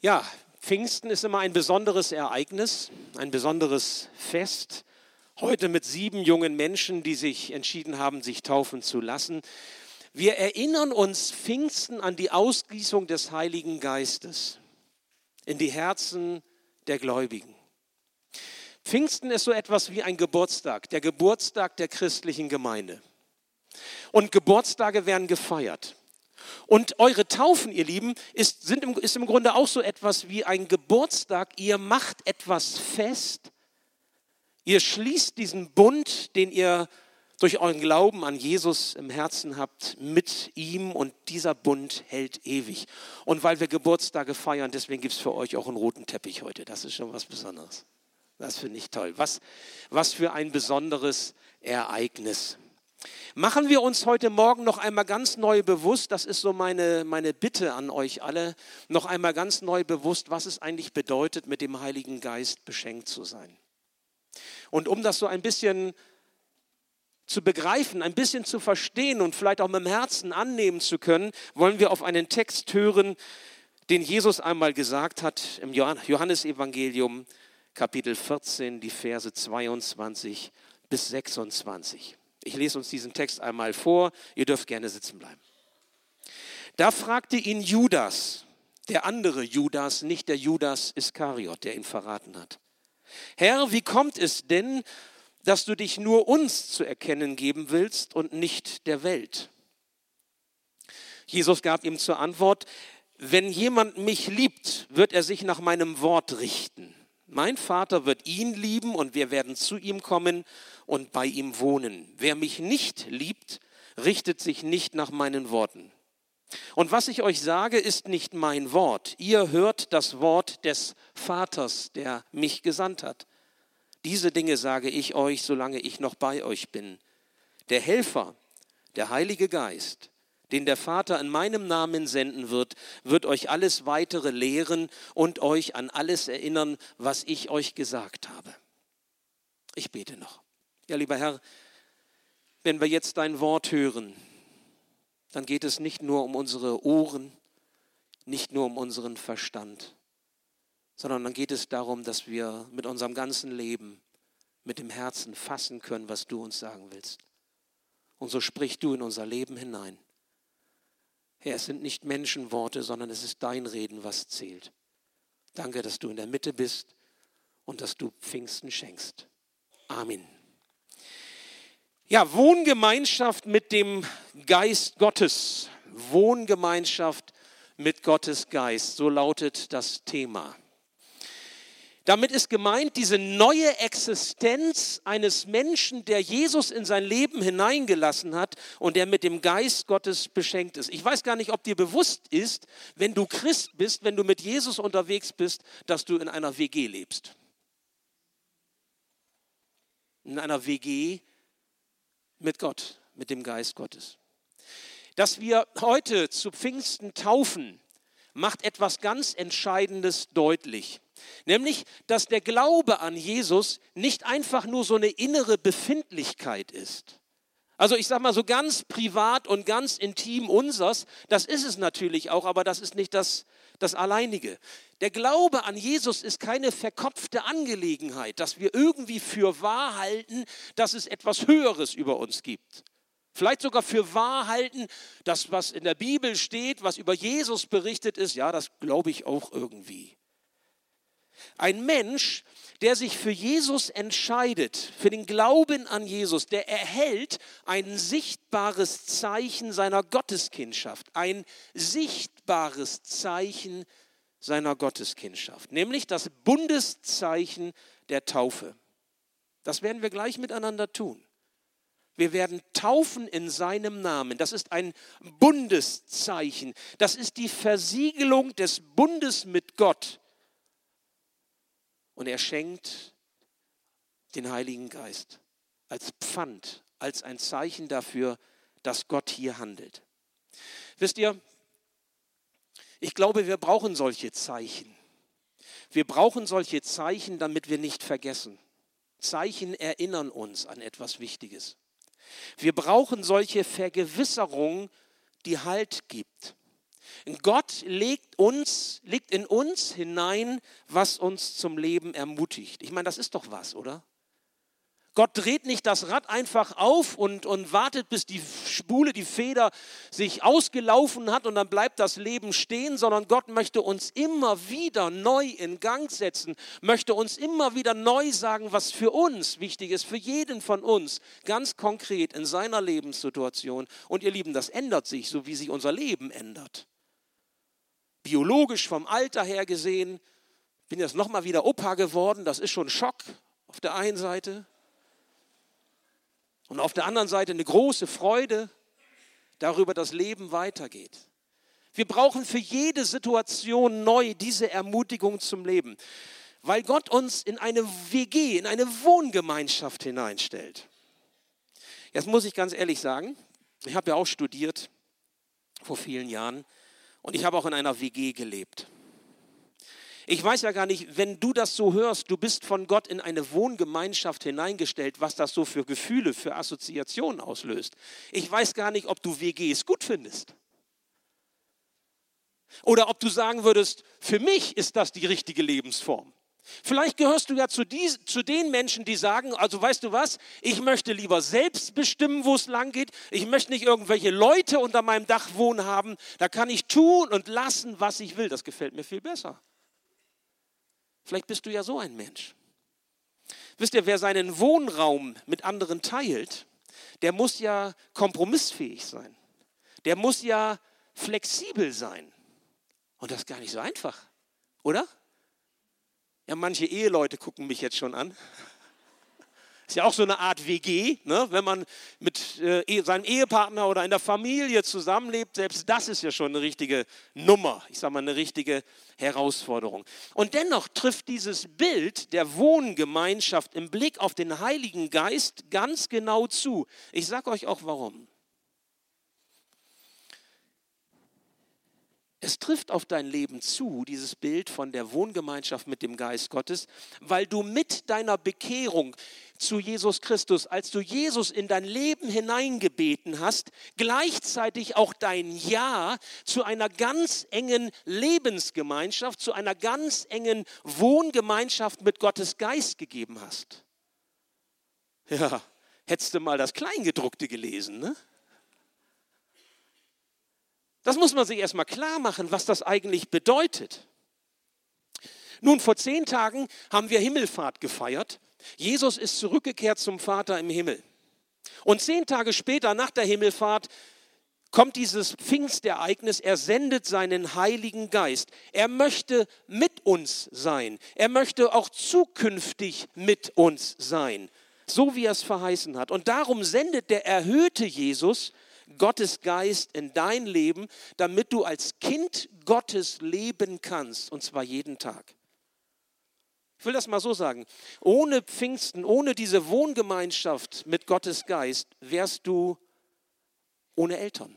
Ja, Pfingsten ist immer ein besonderes Ereignis, ein besonderes Fest. Heute mit sieben jungen Menschen, die sich entschieden haben, sich taufen zu lassen. Wir erinnern uns Pfingsten an die Ausgießung des Heiligen Geistes in die Herzen der Gläubigen. Pfingsten ist so etwas wie ein Geburtstag, der Geburtstag der christlichen Gemeinde. Und Geburtstage werden gefeiert. Und eure Taufen, ihr Lieben, ist, sind im, ist im Grunde auch so etwas wie ein Geburtstag. Ihr macht etwas fest. Ihr schließt diesen Bund, den ihr durch euren Glauben an Jesus im Herzen habt, mit ihm und dieser Bund hält ewig. Und weil wir Geburtstage feiern, deswegen gibt es für euch auch einen roten Teppich heute. Das ist schon was Besonderes. Das finde ich toll. Was, was für ein besonderes Ereignis. Machen wir uns heute Morgen noch einmal ganz neu bewusst, das ist so meine, meine Bitte an euch alle, noch einmal ganz neu bewusst, was es eigentlich bedeutet, mit dem Heiligen Geist beschenkt zu sein. Und um das so ein bisschen zu begreifen, ein bisschen zu verstehen und vielleicht auch mit dem Herzen annehmen zu können, wollen wir auf einen Text hören, den Jesus einmal gesagt hat im Johannesevangelium Kapitel 14, die Verse 22 bis 26. Ich lese uns diesen Text einmal vor. Ihr dürft gerne sitzen bleiben. Da fragte ihn Judas, der andere Judas, nicht der Judas Iskariot, der ihn verraten hat. Herr, wie kommt es denn, dass du dich nur uns zu erkennen geben willst und nicht der Welt? Jesus gab ihm zur Antwort, wenn jemand mich liebt, wird er sich nach meinem Wort richten. Mein Vater wird ihn lieben und wir werden zu ihm kommen und bei ihm wohnen. Wer mich nicht liebt, richtet sich nicht nach meinen Worten. Und was ich euch sage, ist nicht mein Wort. Ihr hört das Wort des Vaters, der mich gesandt hat. Diese Dinge sage ich euch, solange ich noch bei euch bin. Der Helfer, der Heilige Geist, den der Vater in meinem Namen senden wird, wird euch alles weitere lehren und euch an alles erinnern, was ich euch gesagt habe. Ich bete noch. Ja, lieber Herr, wenn wir jetzt dein Wort hören, dann geht es nicht nur um unsere Ohren, nicht nur um unseren Verstand, sondern dann geht es darum, dass wir mit unserem ganzen Leben, mit dem Herzen fassen können, was du uns sagen willst. Und so sprich du in unser Leben hinein. Herr, es sind nicht Menschenworte, sondern es ist dein Reden, was zählt. Danke, dass du in der Mitte bist und dass du Pfingsten schenkst. Amen. Ja, Wohngemeinschaft mit dem Geist Gottes. Wohngemeinschaft mit Gottes Geist. So lautet das Thema. Damit ist gemeint diese neue Existenz eines Menschen, der Jesus in sein Leben hineingelassen hat und der mit dem Geist Gottes beschenkt ist. Ich weiß gar nicht, ob dir bewusst ist, wenn du Christ bist, wenn du mit Jesus unterwegs bist, dass du in einer WG lebst. In einer WG mit Gott, mit dem Geist Gottes. Dass wir heute zu Pfingsten taufen, macht etwas ganz Entscheidendes deutlich. Nämlich, dass der Glaube an Jesus nicht einfach nur so eine innere Befindlichkeit ist. Also ich sage mal so ganz privat und ganz intim unsers, das ist es natürlich auch, aber das ist nicht das, das Alleinige. Der Glaube an Jesus ist keine verkopfte Angelegenheit, dass wir irgendwie für wahr halten, dass es etwas Höheres über uns gibt. Vielleicht sogar für wahr halten, dass was in der Bibel steht, was über Jesus berichtet ist, ja, das glaube ich auch irgendwie. Ein Mensch, der sich für Jesus entscheidet, für den Glauben an Jesus, der erhält ein sichtbares Zeichen seiner Gotteskindschaft, ein sichtbares Zeichen seiner Gotteskindschaft, nämlich das Bundeszeichen der Taufe. Das werden wir gleich miteinander tun. Wir werden taufen in seinem Namen. Das ist ein Bundeszeichen. Das ist die Versiegelung des Bundes mit Gott. Und er schenkt den Heiligen Geist als Pfand, als ein Zeichen dafür, dass Gott hier handelt. Wisst ihr, ich glaube, wir brauchen solche Zeichen. Wir brauchen solche Zeichen, damit wir nicht vergessen. Zeichen erinnern uns an etwas Wichtiges. Wir brauchen solche Vergewisserung, die Halt gibt. Gott legt uns, legt in uns hinein, was uns zum Leben ermutigt. Ich meine, das ist doch was, oder? Gott dreht nicht das Rad einfach auf und, und wartet, bis die Spule, die Feder sich ausgelaufen hat und dann bleibt das Leben stehen, sondern Gott möchte uns immer wieder neu in Gang setzen, möchte uns immer wieder neu sagen, was für uns wichtig ist, für jeden von uns, ganz konkret in seiner Lebenssituation. Und ihr Lieben, das ändert sich, so wie sich unser Leben ändert. Biologisch vom Alter her gesehen, bin jetzt nochmal wieder Opa geworden, das ist schon Schock auf der einen Seite. Und auf der anderen Seite eine große Freude darüber, dass Leben weitergeht. Wir brauchen für jede Situation neu diese Ermutigung zum Leben, weil Gott uns in eine WG, in eine Wohngemeinschaft hineinstellt. Jetzt muss ich ganz ehrlich sagen, ich habe ja auch studiert vor vielen Jahren und ich habe auch in einer WG gelebt. Ich weiß ja gar nicht, wenn du das so hörst, du bist von Gott in eine Wohngemeinschaft hineingestellt, was das so für Gefühle, für Assoziationen auslöst. Ich weiß gar nicht, ob du WGs gut findest. Oder ob du sagen würdest, für mich ist das die richtige Lebensform. Vielleicht gehörst du ja zu, die, zu, den Menschen, die sagen, also weißt du was, ich möchte lieber selbst bestimmen, wo es lang geht. Ich möchte nicht irgendwelche Leute unter meinem Dach wohnen haben. Da kann ich tun und lassen, was ich will. Das gefällt mir viel besser. Vielleicht bist du ja so ein Mensch. Wisst ihr, wer seinen Wohnraum mit anderen teilt, der muss ja kompromissfähig sein. Der muss ja flexibel sein. Und das ist gar nicht so einfach, oder? Ja, manche Eheleute gucken mich jetzt schon an. Ist ja auch so eine Art WG, ne? wenn man mit äh, seinem Ehepartner oder in der Familie zusammenlebt. Selbst das ist ja schon eine richtige Nummer, ich sage mal eine richtige Herausforderung. Und dennoch trifft dieses Bild der Wohngemeinschaft im Blick auf den Heiligen Geist ganz genau zu. Ich sage euch auch warum. Es trifft auf dein Leben zu, dieses Bild von der Wohngemeinschaft mit dem Geist Gottes, weil du mit deiner Bekehrung zu Jesus Christus, als du Jesus in dein Leben hineingebeten hast, gleichzeitig auch dein Ja zu einer ganz engen Lebensgemeinschaft, zu einer ganz engen Wohngemeinschaft mit Gottes Geist gegeben hast. Ja, hättest du mal das Kleingedruckte gelesen, ne? Das muss man sich erstmal klar machen, was das eigentlich bedeutet. Nun, vor zehn Tagen haben wir Himmelfahrt gefeiert. Jesus ist zurückgekehrt zum Vater im Himmel. Und zehn Tage später, nach der Himmelfahrt, kommt dieses Pfingstereignis. Er sendet seinen Heiligen Geist. Er möchte mit uns sein. Er möchte auch zukünftig mit uns sein, so wie er es verheißen hat. Und darum sendet der erhöhte Jesus Gottes Geist in dein Leben, damit du als Kind Gottes leben kannst, und zwar jeden Tag. Ich will das mal so sagen. Ohne Pfingsten, ohne diese Wohngemeinschaft mit Gottes Geist, wärst du ohne Eltern,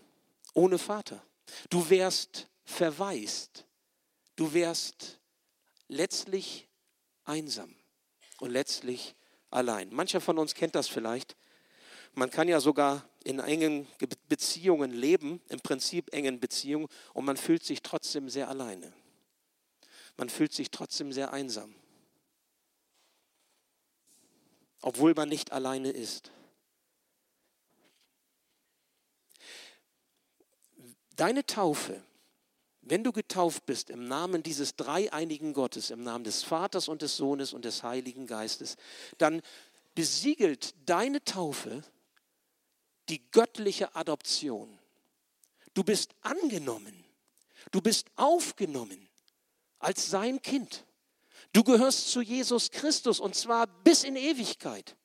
ohne Vater. Du wärst verwaist. Du wärst letztlich einsam und letztlich allein. Mancher von uns kennt das vielleicht. Man kann ja sogar in engen Beziehungen leben, im Prinzip engen Beziehungen, und man fühlt sich trotzdem sehr alleine. Man fühlt sich trotzdem sehr einsam, obwohl man nicht alleine ist. Deine Taufe, wenn du getauft bist im Namen dieses dreieinigen Gottes, im Namen des Vaters und des Sohnes und des Heiligen Geistes, dann besiegelt deine Taufe die göttliche Adoption. Du bist angenommen. Du bist aufgenommen als sein Kind. Du gehörst zu Jesus Christus und zwar bis in Ewigkeit.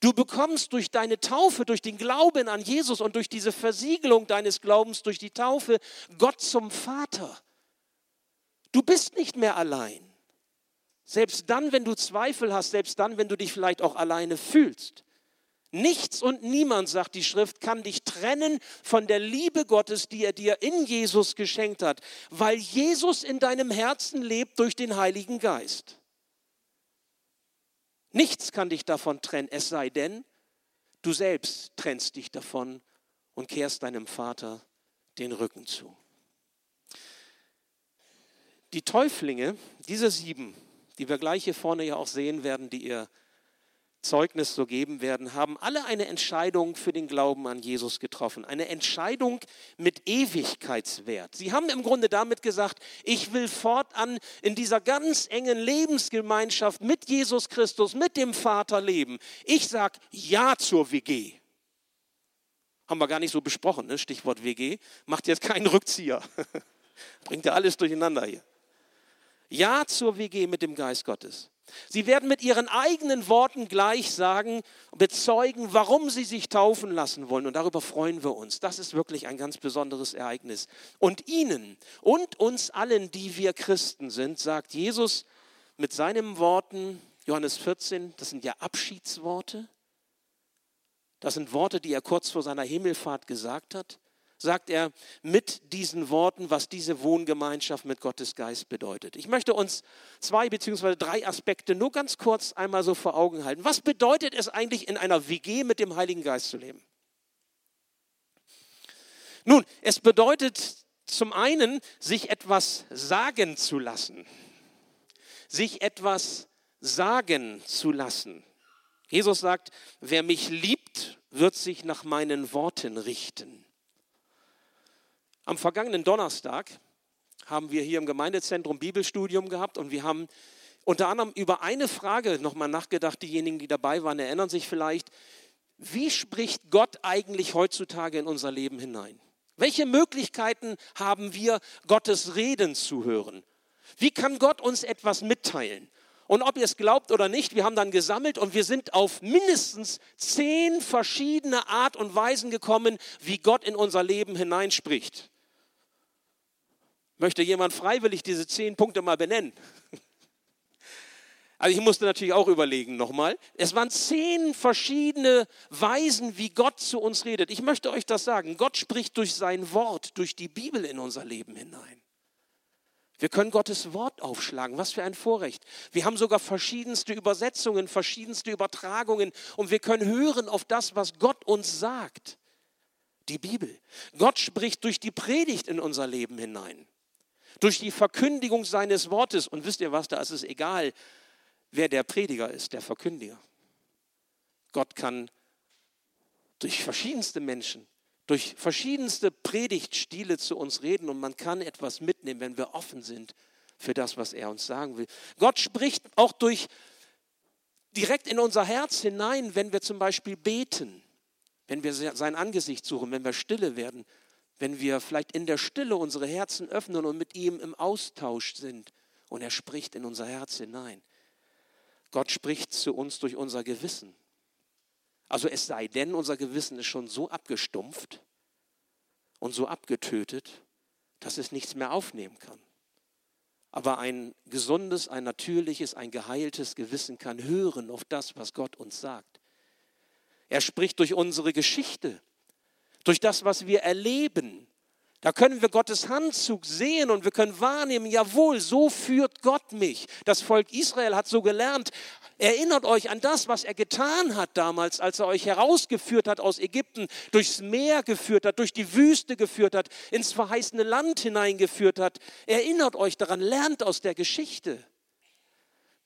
Du bekommst durch deine Taufe, durch den Glauben an Jesus und durch diese Versiegelung deines Glaubens, durch die Taufe, Gott zum Vater. Du bist nicht mehr allein. Selbst dann, wenn du Zweifel hast, selbst dann, wenn du dich vielleicht auch alleine fühlst. Nichts und niemand, sagt die Schrift, kann dich trennen von der Liebe Gottes, die er dir in Jesus geschenkt hat, weil Jesus in deinem Herzen lebt durch den Heiligen Geist. Nichts kann dich davon trennen, es sei denn, du selbst trennst dich davon und kehrst deinem Vater den Rücken zu. Die Täuflinge, diese sieben, die wir gleich hier vorne ja auch sehen werden, die ihr Zeugnis so geben werden, haben alle eine Entscheidung für den Glauben an Jesus getroffen. Eine Entscheidung mit Ewigkeitswert. Sie haben im Grunde damit gesagt, ich will fortan in dieser ganz engen Lebensgemeinschaft mit Jesus Christus, mit dem Vater leben. Ich sage Ja zur WG. Haben wir gar nicht so besprochen, ne? Stichwort WG. Macht jetzt keinen Rückzieher. Bringt ja alles durcheinander hier. Ja zur WG mit dem Geist Gottes. Sie werden mit ihren eigenen Worten gleich sagen, bezeugen, warum sie sich taufen lassen wollen. Und darüber freuen wir uns. Das ist wirklich ein ganz besonderes Ereignis. Und ihnen und uns allen, die wir Christen sind, sagt Jesus mit seinen Worten, Johannes 14, das sind ja Abschiedsworte. Das sind Worte, die er kurz vor seiner Himmelfahrt gesagt hat sagt er mit diesen Worten, was diese Wohngemeinschaft mit Gottes Geist bedeutet. Ich möchte uns zwei beziehungsweise drei Aspekte nur ganz kurz einmal so vor Augen halten. Was bedeutet es eigentlich, in einer WG mit dem Heiligen Geist zu leben? Nun, es bedeutet zum einen, sich etwas sagen zu lassen. Sich etwas sagen zu lassen. Jesus sagt, wer mich liebt, wird sich nach meinen Worten richten. Am vergangenen Donnerstag haben wir hier im Gemeindezentrum Bibelstudium gehabt und wir haben unter anderem über eine Frage nochmal nachgedacht. Diejenigen, die dabei waren, erinnern sich vielleicht. Wie spricht Gott eigentlich heutzutage in unser Leben hinein? Welche Möglichkeiten haben wir, Gottes Reden zu hören? Wie kann Gott uns etwas mitteilen? Und ob ihr es glaubt oder nicht, wir haben dann gesammelt und wir sind auf mindestens zehn verschiedene Art und Weisen gekommen, wie Gott in unser Leben hineinspricht. Möchte jemand freiwillig diese zehn Punkte mal benennen? Also ich musste natürlich auch überlegen nochmal. Es waren zehn verschiedene Weisen, wie Gott zu uns redet. Ich möchte euch das sagen. Gott spricht durch sein Wort, durch die Bibel in unser Leben hinein. Wir können Gottes Wort aufschlagen. Was für ein Vorrecht. Wir haben sogar verschiedenste Übersetzungen, verschiedenste Übertragungen und wir können hören auf das, was Gott uns sagt. Die Bibel. Gott spricht durch die Predigt in unser Leben hinein. Durch die Verkündigung seines Wortes. Und wisst ihr was, da ist es egal, wer der Prediger ist, der Verkündiger. Gott kann durch verschiedenste Menschen durch verschiedenste Predigtstile zu uns reden und man kann etwas mitnehmen, wenn wir offen sind für das, was er uns sagen will. Gott spricht auch durch direkt in unser Herz hinein, wenn wir zum Beispiel beten, wenn wir sein Angesicht suchen, wenn wir stille werden, wenn wir vielleicht in der Stille unsere Herzen öffnen und mit ihm im Austausch sind und er spricht in unser Herz hinein. Gott spricht zu uns durch unser Gewissen. Also es sei denn, unser Gewissen ist schon so abgestumpft und so abgetötet, dass es nichts mehr aufnehmen kann. Aber ein gesundes, ein natürliches, ein geheiltes Gewissen kann hören auf das, was Gott uns sagt. Er spricht durch unsere Geschichte, durch das, was wir erleben. Da können wir Gottes Handzug sehen und wir können wahrnehmen, jawohl, so führt Gott mich. Das Volk Israel hat so gelernt, Erinnert euch an das, was er getan hat damals, als er euch herausgeführt hat aus Ägypten, durchs Meer geführt hat, durch die Wüste geführt hat, ins verheißene Land hineingeführt hat. Erinnert euch daran, lernt aus der Geschichte.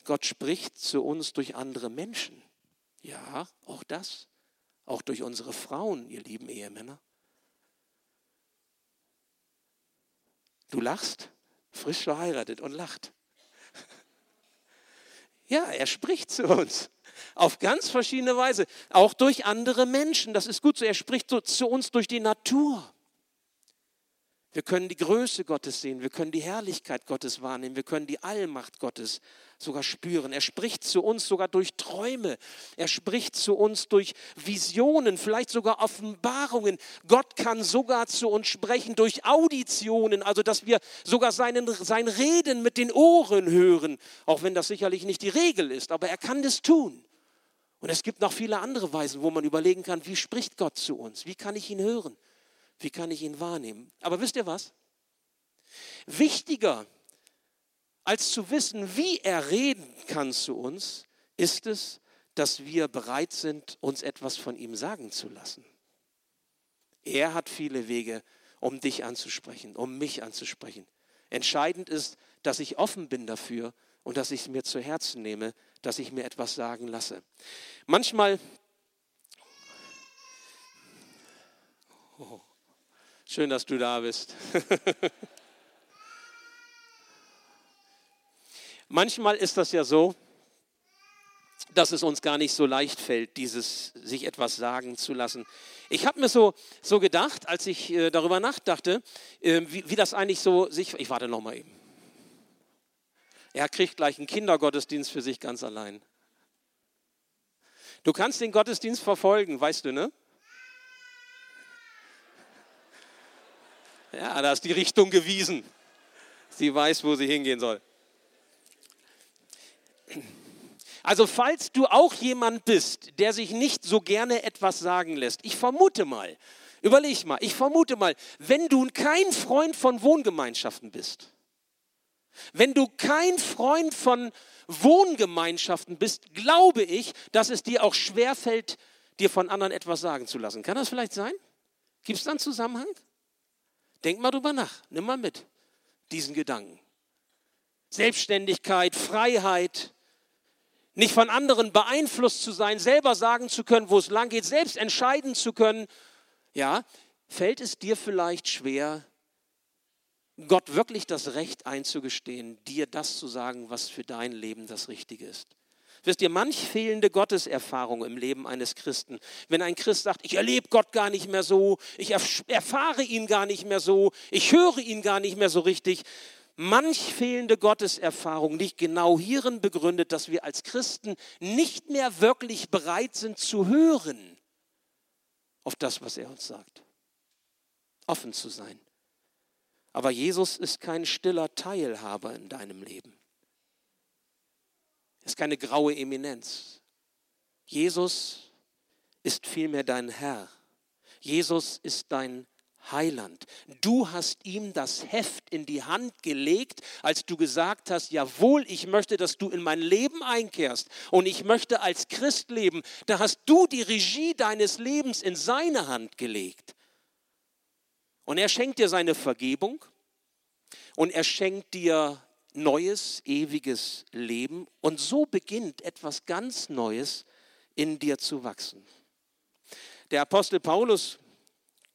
Gott spricht zu uns durch andere Menschen. Ja, auch das. Auch durch unsere Frauen, ihr lieben Ehemänner. Du lachst, frisch verheiratet und lacht. Ja, er spricht zu uns auf ganz verschiedene Weise, auch durch andere Menschen. Das ist gut so. Er spricht so zu uns durch die Natur. Wir können die Größe Gottes sehen, wir können die Herrlichkeit Gottes wahrnehmen, wir können die Allmacht Gottes sogar spüren. Er spricht zu uns sogar durch Träume, er spricht zu uns durch Visionen, vielleicht sogar Offenbarungen. Gott kann sogar zu uns sprechen durch Auditionen, also dass wir sogar seinen, sein Reden mit den Ohren hören, auch wenn das sicherlich nicht die Regel ist, aber er kann das tun. Und es gibt noch viele andere Weisen, wo man überlegen kann, wie spricht Gott zu uns? Wie kann ich ihn hören? Wie kann ich ihn wahrnehmen? Aber wisst ihr was? Wichtiger als zu wissen, wie er reden kann zu uns, ist es, dass wir bereit sind, uns etwas von ihm sagen zu lassen. Er hat viele Wege, um dich anzusprechen, um mich anzusprechen. Entscheidend ist, dass ich offen bin dafür und dass ich es mir zu Herzen nehme, dass ich mir etwas sagen lasse. Manchmal, oh, schön, dass du da bist. Manchmal ist das ja so, dass es uns gar nicht so leicht fällt, dieses sich etwas sagen zu lassen. Ich habe mir so, so gedacht, als ich äh, darüber nachdachte, äh, wie, wie das eigentlich so sich. Ich warte noch mal eben. Er kriegt gleich einen Kindergottesdienst für sich ganz allein. Du kannst den Gottesdienst verfolgen, weißt du, ne? Ja, da ist die Richtung gewiesen. Sie weiß, wo sie hingehen soll. Also falls du auch jemand bist, der sich nicht so gerne etwas sagen lässt, ich vermute mal, überleg mal, ich vermute mal, wenn du kein Freund von Wohngemeinschaften bist, wenn du kein Freund von Wohngemeinschaften bist, glaube ich, dass es dir auch schwerfällt, dir von anderen etwas sagen zu lassen. Kann das vielleicht sein? Gibt es da einen Zusammenhang? Denk mal drüber nach, nimm mal mit diesen Gedanken. Selbstständigkeit, Freiheit, nicht von anderen beeinflusst zu sein, selber sagen zu können, wo es lang geht, selbst entscheiden zu können, ja, fällt es dir vielleicht schwer, Gott wirklich das Recht einzugestehen, dir das zu sagen, was für dein Leben das Richtige ist. Wisst ihr, manch fehlende Gotteserfahrung im Leben eines Christen, wenn ein Christ sagt, ich erlebe Gott gar nicht mehr so, ich erfahre ihn gar nicht mehr so, ich höre ihn gar nicht mehr so richtig, Manch fehlende Gotteserfahrung liegt genau hierin begründet, dass wir als Christen nicht mehr wirklich bereit sind zu hören auf das, was er uns sagt. Offen zu sein. Aber Jesus ist kein stiller Teilhaber in deinem Leben. Ist keine graue Eminenz. Jesus ist vielmehr dein Herr. Jesus ist dein Heiland. Du hast ihm das Heft in die Hand gelegt, als du gesagt hast, jawohl, ich möchte, dass du in mein Leben einkehrst und ich möchte als Christ leben. Da hast du die Regie deines Lebens in seine Hand gelegt. Und er schenkt dir seine Vergebung und er schenkt dir neues, ewiges Leben und so beginnt etwas ganz Neues in dir zu wachsen. Der Apostel Paulus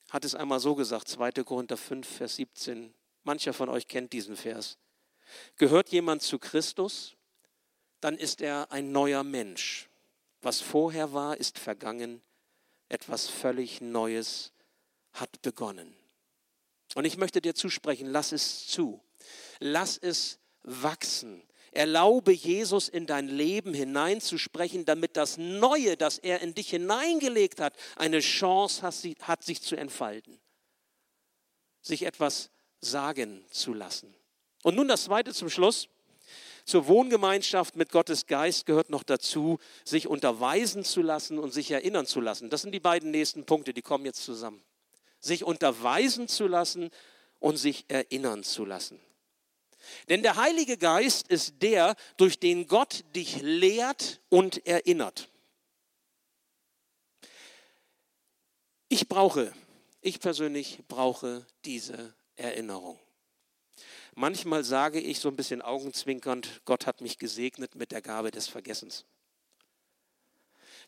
hat es einmal so gesagt, 2. Korinther 5, Vers 17. Mancher von euch kennt diesen Vers. Gehört jemand zu Christus, dann ist er ein neuer Mensch. Was vorher war, ist vergangen. Etwas völlig Neues hat begonnen. Und ich möchte dir zusprechen, lass es zu. Lass es wachsen. Erlaube Jesus in dein Leben hineinzusprechen, damit das Neue, das er in dich hineingelegt hat, eine Chance hat, sich zu entfalten. Sich etwas sagen zu lassen. Und nun das Zweite zum Schluss. Zur Wohngemeinschaft mit Gottes Geist gehört noch dazu, sich unterweisen zu lassen und sich erinnern zu lassen. Das sind die beiden nächsten Punkte, die kommen jetzt zusammen. Sich unterweisen zu lassen und sich erinnern zu lassen. Denn der Heilige Geist ist der, durch den Gott dich lehrt und erinnert. Ich brauche, ich persönlich brauche diese Erinnerung. Manchmal sage ich so ein bisschen augenzwinkernd, Gott hat mich gesegnet mit der Gabe des Vergessens.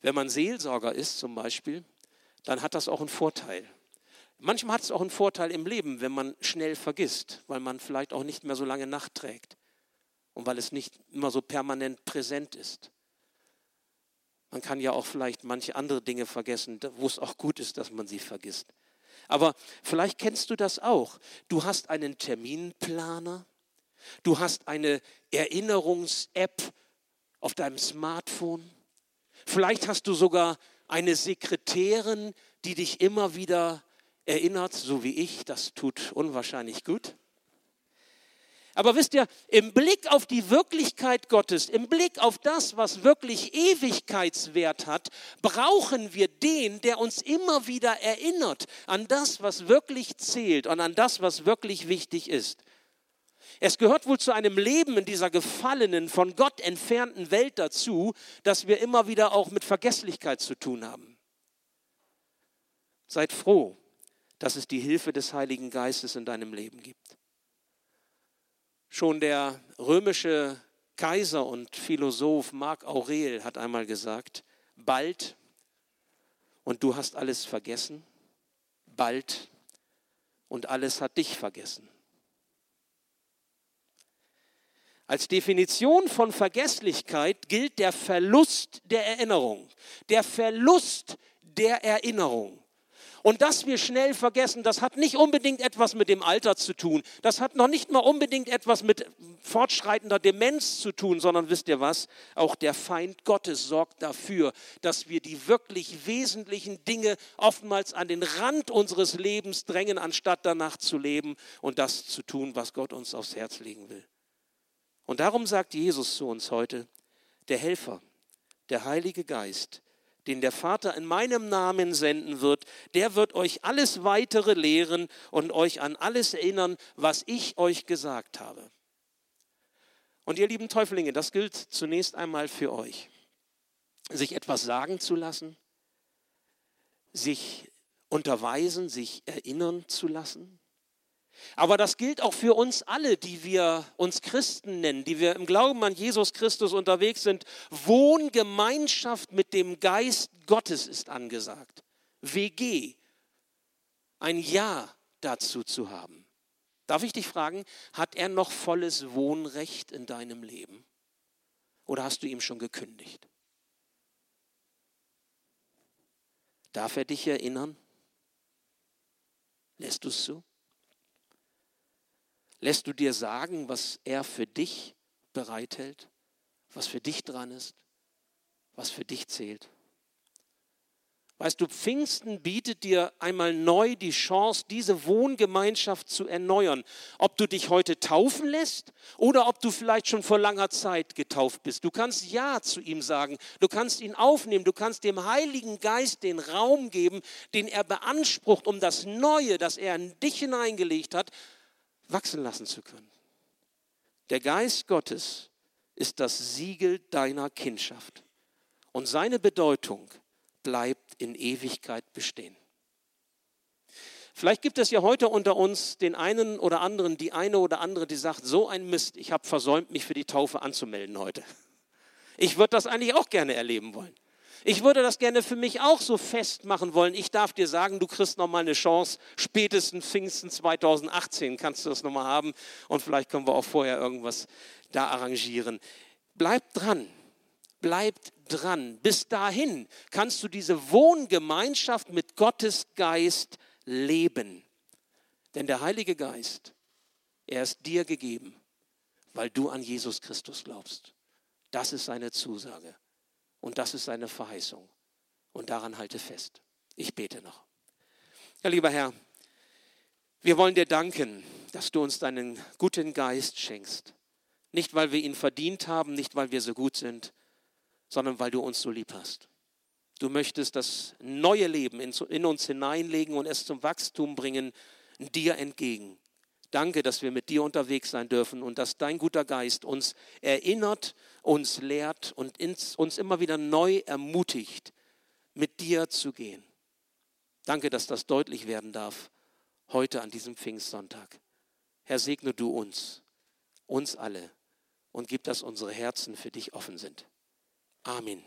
Wenn man Seelsorger ist zum Beispiel, dann hat das auch einen Vorteil. Manchmal hat es auch einen Vorteil im Leben, wenn man schnell vergisst, weil man vielleicht auch nicht mehr so lange nachträgt und weil es nicht immer so permanent präsent ist. Man kann ja auch vielleicht manche andere Dinge vergessen, wo es auch gut ist, dass man sie vergisst. Aber vielleicht kennst du das auch. Du hast einen Terminplaner, du hast eine Erinnerungs-App auf deinem Smartphone, vielleicht hast du sogar eine Sekretärin, die dich immer wieder erinnert, so wie ich, das tut unwahrscheinlich gut. Aber wisst ihr, im Blick auf die Wirklichkeit Gottes, im Blick auf das, was wirklich Ewigkeitswert hat, brauchen wir den, der uns immer wieder erinnert an das, was wirklich zählt und an das, was wirklich wichtig ist. Es gehört wohl zu einem Leben in dieser gefallenen, von Gott entfernten Welt dazu, dass wir immer wieder auch mit Vergesslichkeit zu tun haben. Seid froh, dass es die Hilfe des Heiligen Geistes in deinem Leben gibt. Schon der römische Kaiser und Philosoph Marc Aurel hat einmal gesagt, bald und du hast alles vergessen, bald und alles hat dich vergessen. Als Definition von Vergesslichkeit gilt der Verlust der Erinnerung. Der Verlust der Erinnerung. Und dass wir schnell vergessen, das hat nicht unbedingt etwas mit dem Alter zu tun. Das hat noch nicht mal unbedingt etwas mit fortschreitender Demenz zu tun, sondern wisst ihr was? Auch der Feind Gottes sorgt dafür, dass wir die wirklich wesentlichen Dinge oftmals an den Rand unseres Lebens drängen, anstatt danach zu leben und das zu tun, was Gott uns aufs Herz legen will. Und darum sagt Jesus zu uns heute, der Helfer, der Heilige Geist, den der Vater in meinem Namen senden wird, der wird euch alles weitere lehren und euch an alles erinnern, was ich euch gesagt habe. Und ihr lieben Täuflinge, das gilt zunächst einmal für euch. Sich etwas sagen zu lassen, sich unterweisen, sich erinnern zu lassen, aber das gilt auch für uns alle, die wir uns Christen nennen, die wir im Glauben an Jesus Christus unterwegs sind. Wohngemeinschaft mit dem Geist Gottes ist angesagt. WG. Ein Ja dazu zu haben. Darf ich dich fragen, hat er noch volles Wohnrecht in deinem Leben? Oder hast du ihm schon gekündigt? Darf er dich erinnern? Lässt du es zu? Lässt du dir sagen, was er für dich bereithält, was für dich dran ist, was für dich zählt? Weißt du, Pfingsten bietet dir einmal neu die Chance, diese Wohngemeinschaft zu erneuern. Ob du dich heute taufen lässt oder ob du vielleicht schon vor langer Zeit getauft bist. Du kannst Ja zu ihm sagen. Du kannst ihn aufnehmen. Du kannst dem Heiligen Geist den Raum geben, den er beansprucht, um das Neue, das er in dich hineingelegt hat, wachsen lassen zu können. Der Geist Gottes ist das Siegel deiner Kindschaft und seine Bedeutung bleibt in Ewigkeit bestehen. Vielleicht gibt es ja heute unter uns den einen oder anderen, die eine oder andere, die sagt, so ein Mist, ich habe versäumt, mich für die Taufe anzumelden heute. Ich würde das eigentlich auch gerne erleben wollen. Ich würde das gerne für mich auch so festmachen wollen. Ich darf dir sagen, du kriegst noch mal eine Chance. Spätestens Pfingsten 2018 kannst du das noch mal haben und vielleicht können wir auch vorher irgendwas da arrangieren. Bleib dran. Bleib dran. Bis dahin kannst du diese Wohngemeinschaft mit Gottes Geist leben. Denn der Heilige Geist, er ist dir gegeben, weil du an Jesus Christus glaubst. Das ist seine Zusage. Und das ist seine Verheißung. Und daran halte fest. Ich bete noch. Ja, lieber Herr, wir wollen dir danken, dass du uns deinen guten Geist schenkst. Nicht, weil wir ihn verdient haben, nicht, weil wir so gut sind, sondern weil du uns so lieb hast. Du möchtest das neue Leben in, uns hineinlegen und es zum Wachstum bringen, dir entgegen. Danke, dass wir mit dir unterwegs sein dürfen und dass dein guter Geist uns erinnert, uns lehrt und uns immer wieder neu ermutigt, mit dir zu gehen. Danke, dass das deutlich werden darf heute an diesem Pfingstsonntag. Herr, segne du uns, uns alle und gib, dass unsere Herzen für dich offen sind. Amen.